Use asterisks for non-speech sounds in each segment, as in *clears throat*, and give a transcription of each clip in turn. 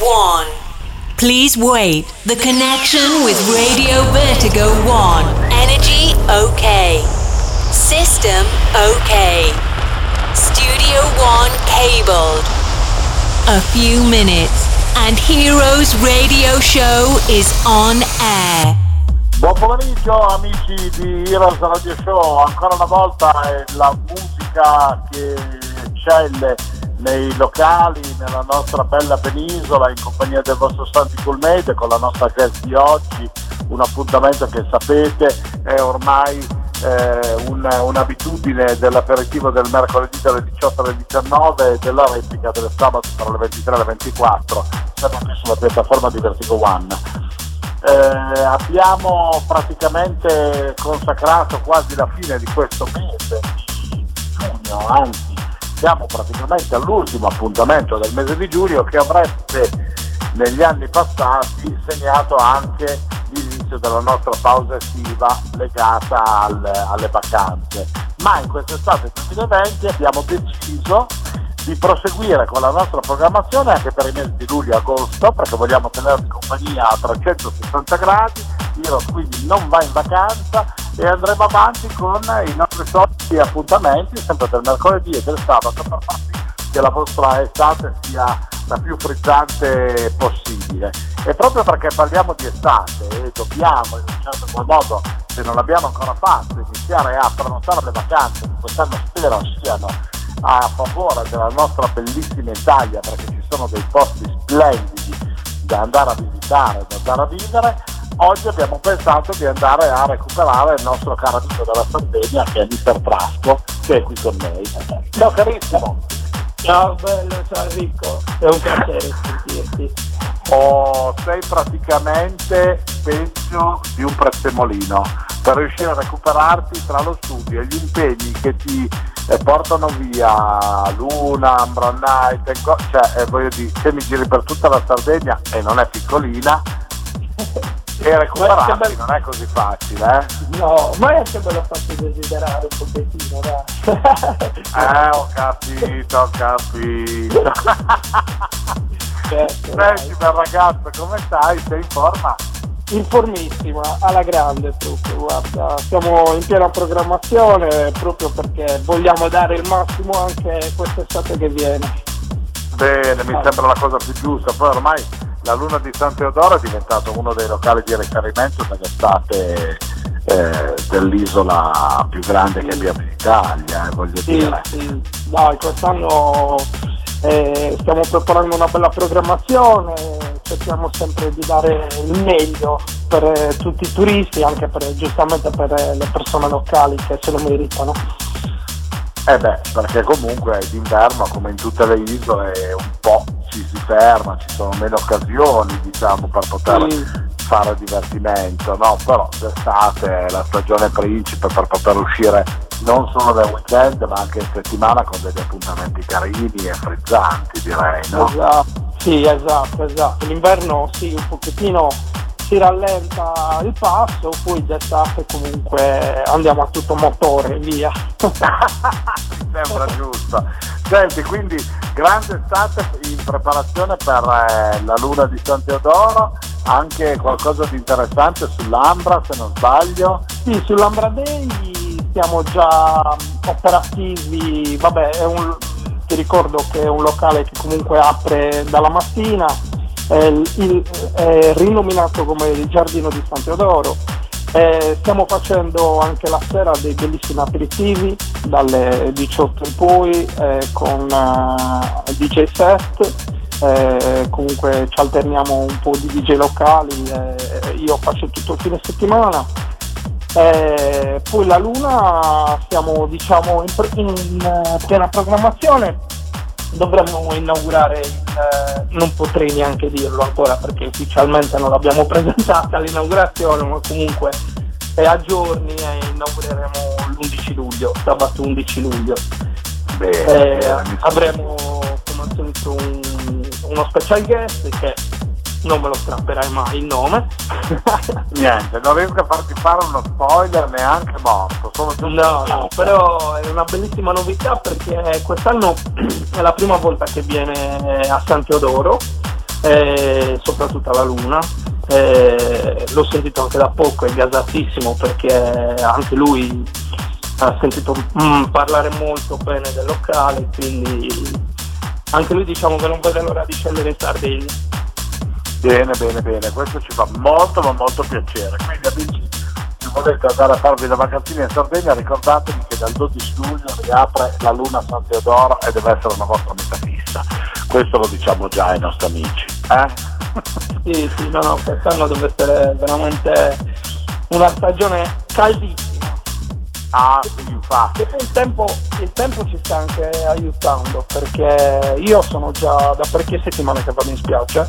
1. Please wait. The connection with Radio Vertigo 1. Energy okay. System okay. Studio 1 cabled. A few minutes and Heroes Radio Show is on air. Buon pomeriggio amici di Heroes Radio Show, ancora una volta è la musica che scelle nei locali, nella nostra bella penisola, in compagnia del vostro Santi Coolmade, con la nostra guest di oggi, un appuntamento che sapete è ormai eh, un, un'abitudine dell'aperitivo del mercoledì dalle 18 alle 19 e della replica del sabato tra le 23 e le 24, sempre qui sulla piattaforma di Vertigo One. Eh, abbiamo praticamente consacrato quasi la fine di questo mese di giugno, anzi siamo praticamente all'ultimo appuntamento del mese di giugno che avrebbe negli anni passati segnato anche l'inizio della nostra pausa estiva legata al, alle vacanze. Ma in quest'estate 2020 abbiamo deciso di proseguire con la nostra programmazione anche per i mesi di luglio e agosto perché vogliamo tenervi compagnia a 360 gradi, Heroes quindi non va in vacanza e andremo avanti con i nostri soliti appuntamenti sempre del mercoledì e del sabato per far sì che la vostra estate sia la più frizzante possibile. E proprio perché parliamo di estate e dobbiamo in un certo qual modo, se non l'abbiamo ancora fatto, iniziare a prenotare le vacanze che quest'anno spero siano a favore della nostra bellissima Italia perché ci sono dei posti splendidi da andare a visitare, da andare a vivere, oggi abbiamo pensato di andare a recuperare il nostro caro amico della Sardegna che è Mister Trasco che è qui con noi. Ciao carissimo! Ciao bello, ciao Enrico, è un piacere sentirti. Oh, sei praticamente peggio di un prezzemolino per riuscire a recuperarti tra lo studio e gli impegni che ti eh, portano via Luna, Ambra Night, cioè eh, voglio dire, se mi giri per tutta la Sardegna e non è piccolina e recuperarti non è così facile, eh? No, ma è anche bello farti desiderare un pochettino, dai. *laughs* Eh, ho capito, ho capito. *laughs* Certo, Senti, bel ragazzo, come stai? Sei in forma? Informissima, alla grande proprio, guarda, siamo in piena programmazione proprio perché vogliamo dare il massimo anche quest'estate che viene. Bene, mi Ah. sembra la cosa più giusta. Poi ormai la Luna di San Teodoro è diventato uno dei locali di riferimento delle estate eh, dell'isola più grande che abbiamo in Italia, eh, voglio Sì, dire. sì, dai, quest'anno eh, stiamo preparando una bella programmazione, cerchiamo sempre di dare il meglio per eh, tutti i turisti, anche per, giustamente per eh, le persone locali che se lo meritano. Eh beh, perché comunque d'inverno, come in tutte le isole, un po' ci si ferma, ci sono meno occasioni, diciamo, per poter Sì. fare divertimento, no? Però d'estate è la stagione principe per poter uscire non solo nel weekend, ma anche in settimana con degli appuntamenti carini e frizzanti, direi, no? Esatto, sì, esatto, esatto. L'inverno sì, un pochettino si rallenta il passo, poi d'estate comunque andiamo a tutto motore, via. *laughs* Sembra giusto. Senti, quindi grande estate in preparazione per eh, la luna di San Teodoro, anche qualcosa di interessante sull'Ambra, se non sbaglio. Sì, sull'Ambra Day siamo già operativi, vabbè, è un- ti ricordo che è un locale che comunque apre dalla mattina, è, il- è rinominato come il Giardino di San Teodoro. Eh, stiamo facendo anche la sera dei bellissimi aperitivi dalle 18 in poi eh, con eh, DJ set eh, comunque ci alterniamo un po' di DJ locali, eh, io faccio tutto il fine settimana. Eh, poi la Luna siamo diciamo in, in, eh, piena programmazione, dovremmo inaugurare, eh, non potrei neanche dirlo ancora perché ufficialmente non l'abbiamo *laughs* presentata all'inaugurazione, ma comunque è a giorni e inaugureremo l'11 luglio, sabato 11 luglio. Bene, Eh, avremo come al solito un- uno special guest che non me lo strapperai mai il nome. *laughs* Niente, non riesco a farti fare uno spoiler neanche morto, No, no, però è una bellissima novità perché quest'anno *clears throat* è la prima volta che viene a San Teodoro eh, soprattutto alla Luna. Eh, l'ho sentito anche da poco, è gasatissimo perché anche lui ha sentito mm, parlare molto bene del locale, quindi anche lui diciamo che non vede l'ora di scendere in Sardegna. Bene, bene, bene, questo ci fa molto ma molto piacere. Quindi amici, se volete andare a farvi le vacanzine in Sardegna ricordatevi che dal 12 luglio riapre la Luna San Teodoro e deve essere una vostra meta fissa. Questo lo diciamo già ai nostri amici. Eh? sì, sì, no, no, quest'anno deve essere veramente una stagione caldissima. Ah, sì, infatti. Il tempo, il tempo ci sta anche aiutando perché io sono già da parecchie settimane che vado in spiaggia.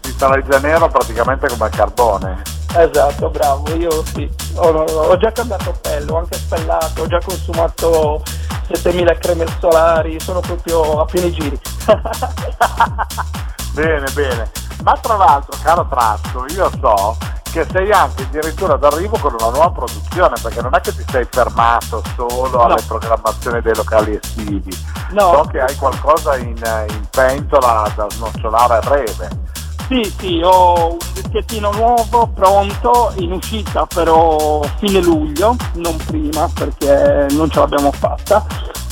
Si in nero praticamente come il carbone. Esatto, bravo, io sì, ho, ho già cambiato pelle, ho anche spellato, ho già consumato 7000 creme solari, sono proprio a pieni giri. *laughs* bene, bene. Ma tra l'altro, caro Trasco, io so che sei anche addirittura d'arrivo con una nuova produzione, perché non è che ti sei fermato solo alle no. programmazioni dei locali estivi. No. So che hai qualcosa in, in pentola da snocciolare a breve. Sì, sì, ho un dischettino nuovo pronto in uscita però fine luglio, non prima perché non ce l'abbiamo fatta.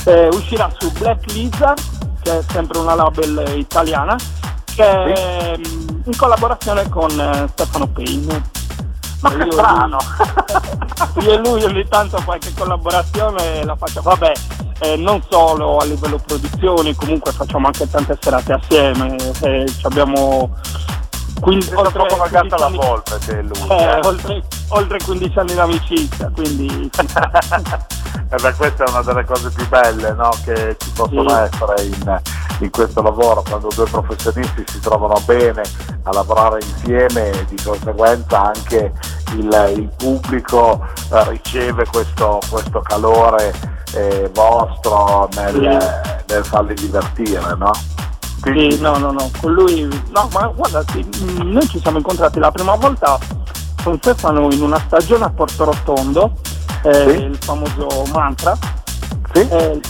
Eh, uscirà su Black Lizard, che è sempre una label italiana, che è mm, in collaborazione con eh, Stefano Payne. Ma che strano! *laughs* Io e lui ogni tanto qualche collaborazione la faccio, vabbè, eh, non solo a livello produzioni, comunque facciamo anche tante serate assieme, eh, abbiamo quindi, oltre te lui. Eh, eh. Oltre, oltre 15 anni d'amicizia, quindi... *laughs* e beh, questa è una delle cose più belle no? che ci possono sì. essere in, in, questo lavoro, quando due professionisti si trovano bene a lavorare insieme e di conseguenza anche il, il pubblico eh, riceve questo, questo calore eh, vostro nel, sì. nel farli divertire, no? Sì, no, no, no, con lui, no, ma guarda, sì, mm, noi ci siamo incontrati la prima volta con Stefano in una stagione a Porto Rotondo, eh, sì. il famoso mantra. Sì. Eh,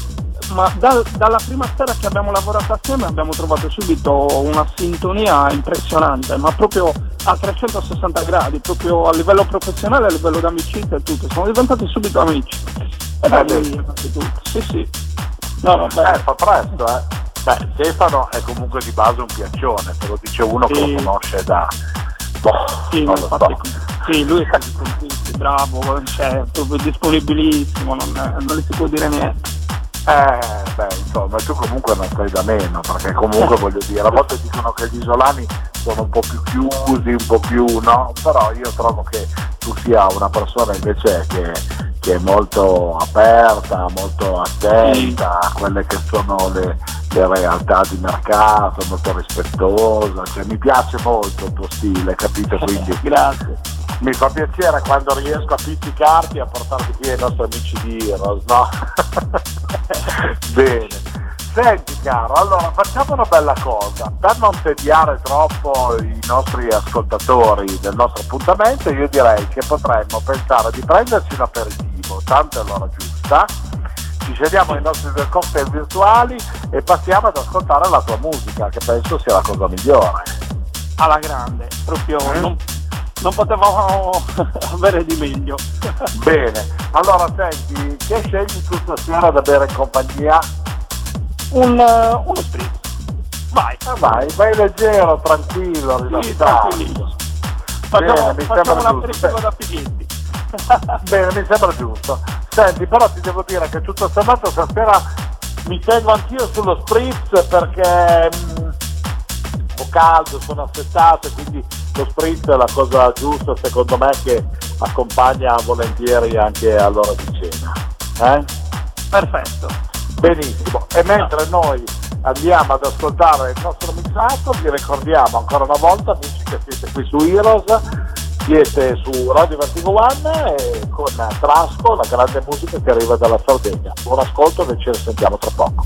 ma da, dalla prima sera che abbiamo lavorato assieme abbiamo trovato subito una sintonia impressionante, ma proprio a 360 gradi, proprio a livello professionale, a livello di amicizia e tutto. Siamo diventati subito amici. E da lì tutto. Sì, sì. No, no, eh, fa presto, eh. Beh, Stefano è comunque di base un piaccione, te lo dice uno sì. che lo conosce da... Boh, sì, non lo so. sì, lui è bravo, cioè, proprio disponibilissimo, non, non gli si può dire niente. Eh, beh, insomma, tu comunque non stai da meno, perché comunque voglio dire, a volte dicono che gli isolani sono un po' più chiusi, un po' più, no? Però io trovo che tu sia una persona invece che che è molto aperta, molto attenta a quelle che sono le, le, realtà di mercato, molto rispettosa, cioè, mi piace molto il tuo stile, capito? *laughs* Quindi Grazie. Mi fa piacere quando riesco a pizzicarti e a portarti qui ai nostri amici di Heroes, no? *laughs* Bene. Senti caro, allora facciamo una bella cosa, per non tediare troppo i nostri ascoltatori del nostro appuntamento, io direi che potremmo pensare di prenderci un aperitivo, tanto è l'ora giusta, ci sediamo ai nostri due cocktail virtuali e passiamo ad ascoltare la tua musica, che penso sia la cosa migliore. Alla grande, proprio mm. non, non potevamo *laughs* avere di meglio. Bene, allora senti, che scegli tu stasera da bere in compagnia? Un, uh, uno spritz. Vai. Ah, vai, vai leggero, tranquillo, rilassato. Sì, facciamo, Bene, facciamo un aperitivo da fighetti. *laughs* Bene, mi sembra giusto. Senti, però ti devo dire che tutto sommato stasera mi tengo anch'io sullo spritz perché mh, mm, ho caldo, sono affettato quindi lo spritz è la cosa giusta secondo me che accompagna volentieri anche all'ora di cena. Eh? Perfetto. Benissimo, e mentre noi andiamo ad ascoltare il nostro mixato, vi ricordiamo ancora una volta, amici che siete qui su Heroes, siete su Radio Vertigo One e con Trasco, la grande musica che arriva dalla Sardegna. Buon ascolto e ci risentiamo tra poco.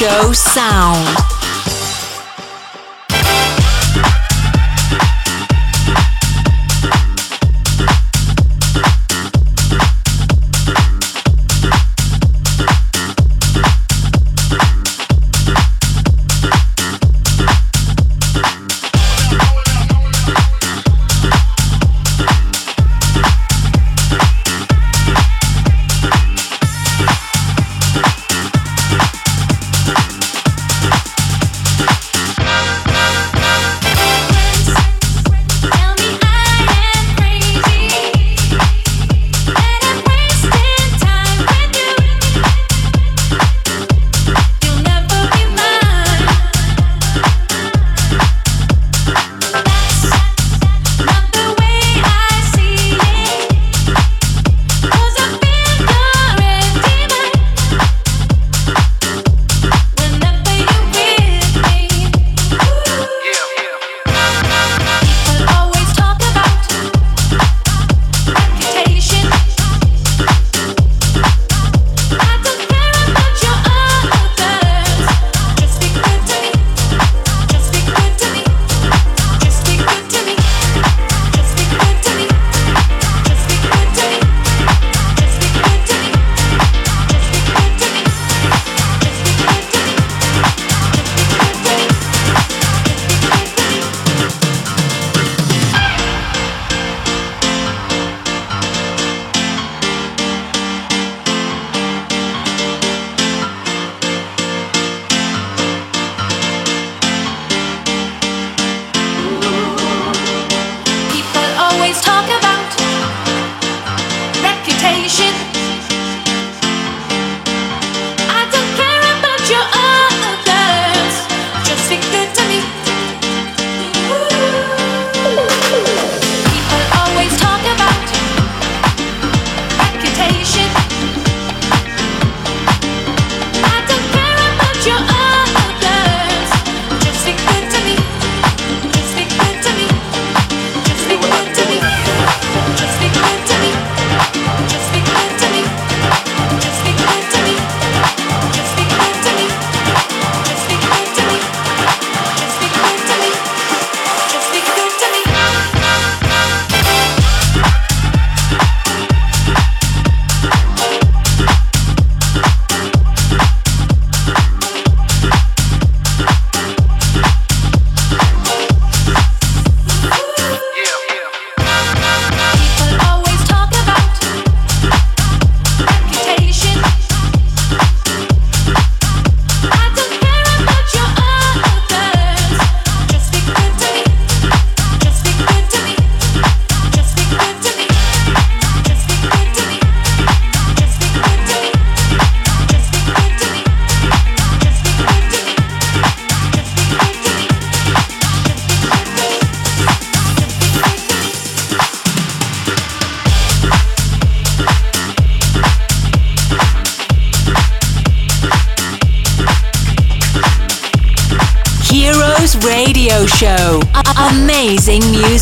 Show sound.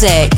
Music.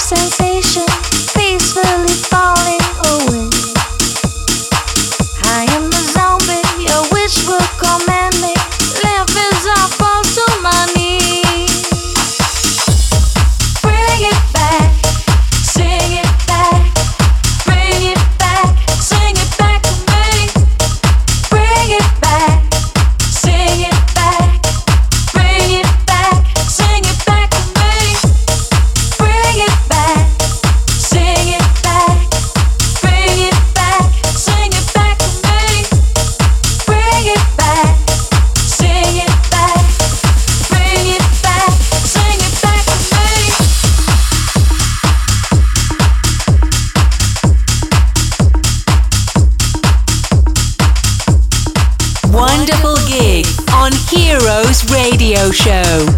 Sensation, peacefully falling Show.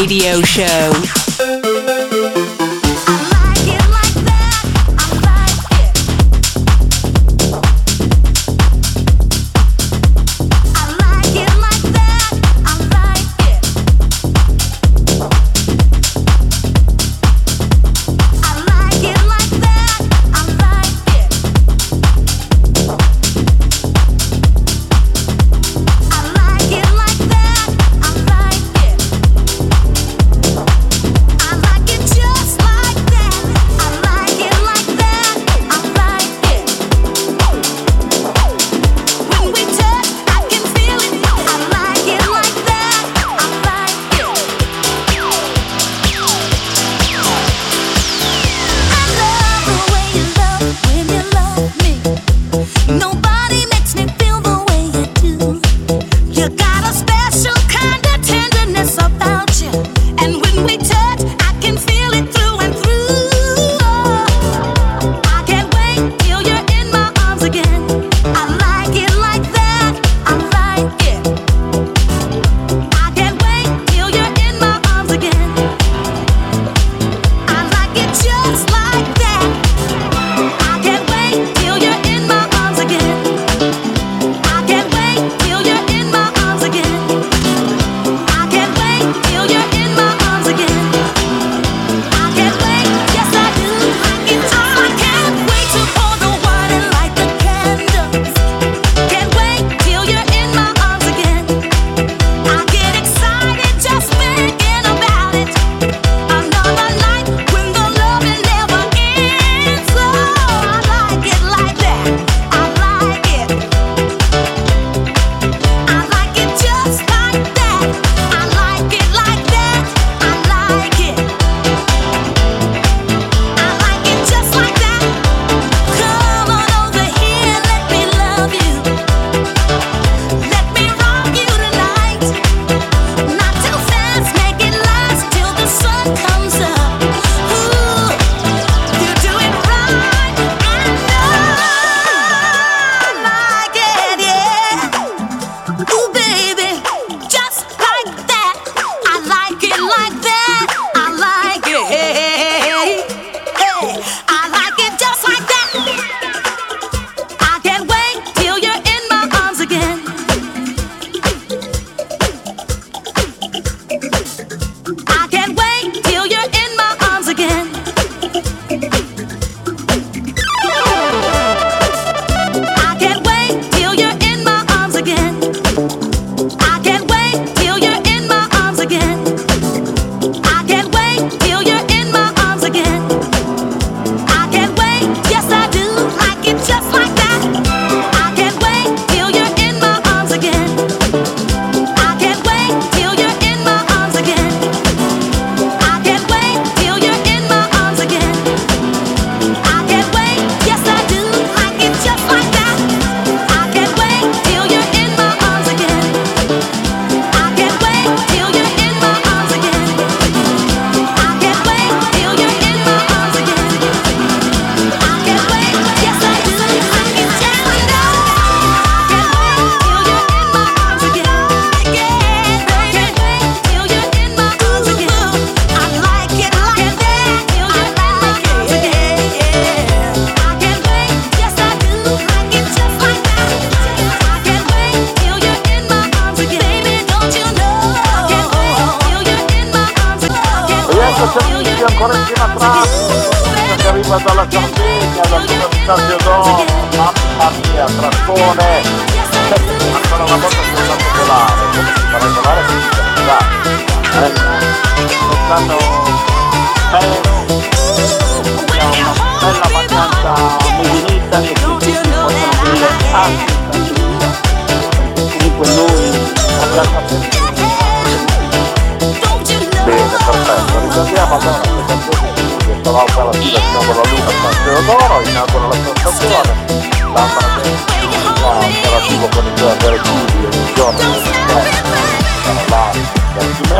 Radio Show.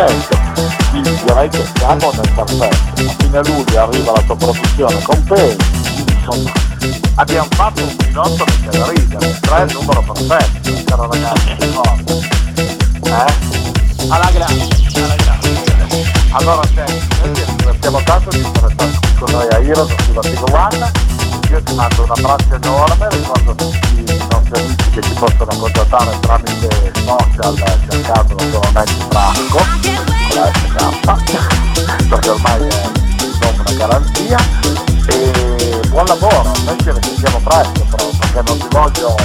Per cimento. Quindi direi che siamo nel perfetto. A fine luglio arriva la tua produzione con Pei, insomma abbiamo fatto un pilota che c'è da ridere, tre è il numero perfetto, caro ragazzi, ricordo. Eh? Alla grande, alla grande. Allora senti, noi ti ringraziamo tanto di qui con noi a Heroes su Vertigo One. Io ti mando un abbraccio enorme, ricordo a tutti i nostri amici che ci possono contattare tramite social cercando naturalmente Franco con la SK, perché ormai è una garanzia. E buon lavoro, noi ci risentiamo presto però perché non ti voglio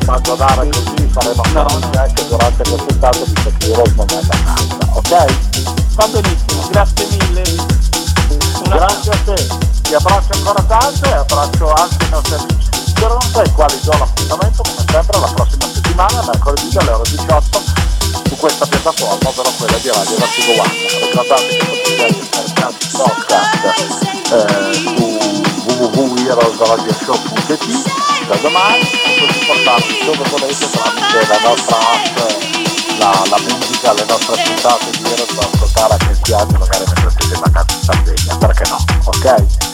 abbandonare così, faremo ancora anche durante quest'estate visto che Heroes non è da casa, ok? Va benissimo, grazie mille. Grazie a te, ti abbraccio ancora tanto e abbraccio anche i nostri amici di Toronto ai quali do l'appuntamento come sempre la prossima settimana, mercoledì dalle ore 18 su questa piattaforma, ovvero quella di Radio Vertigo One. Ricordate che potete scaricare il podcast eh, www.heroesradioshow.it da domani e potete portarvi dove volete tramite la nostra app la, la musica, le nostre puntate di Heroes da ascoltare anche in spiaggia magari mentre siete in vacanza in Sardegna, perché no? Ok?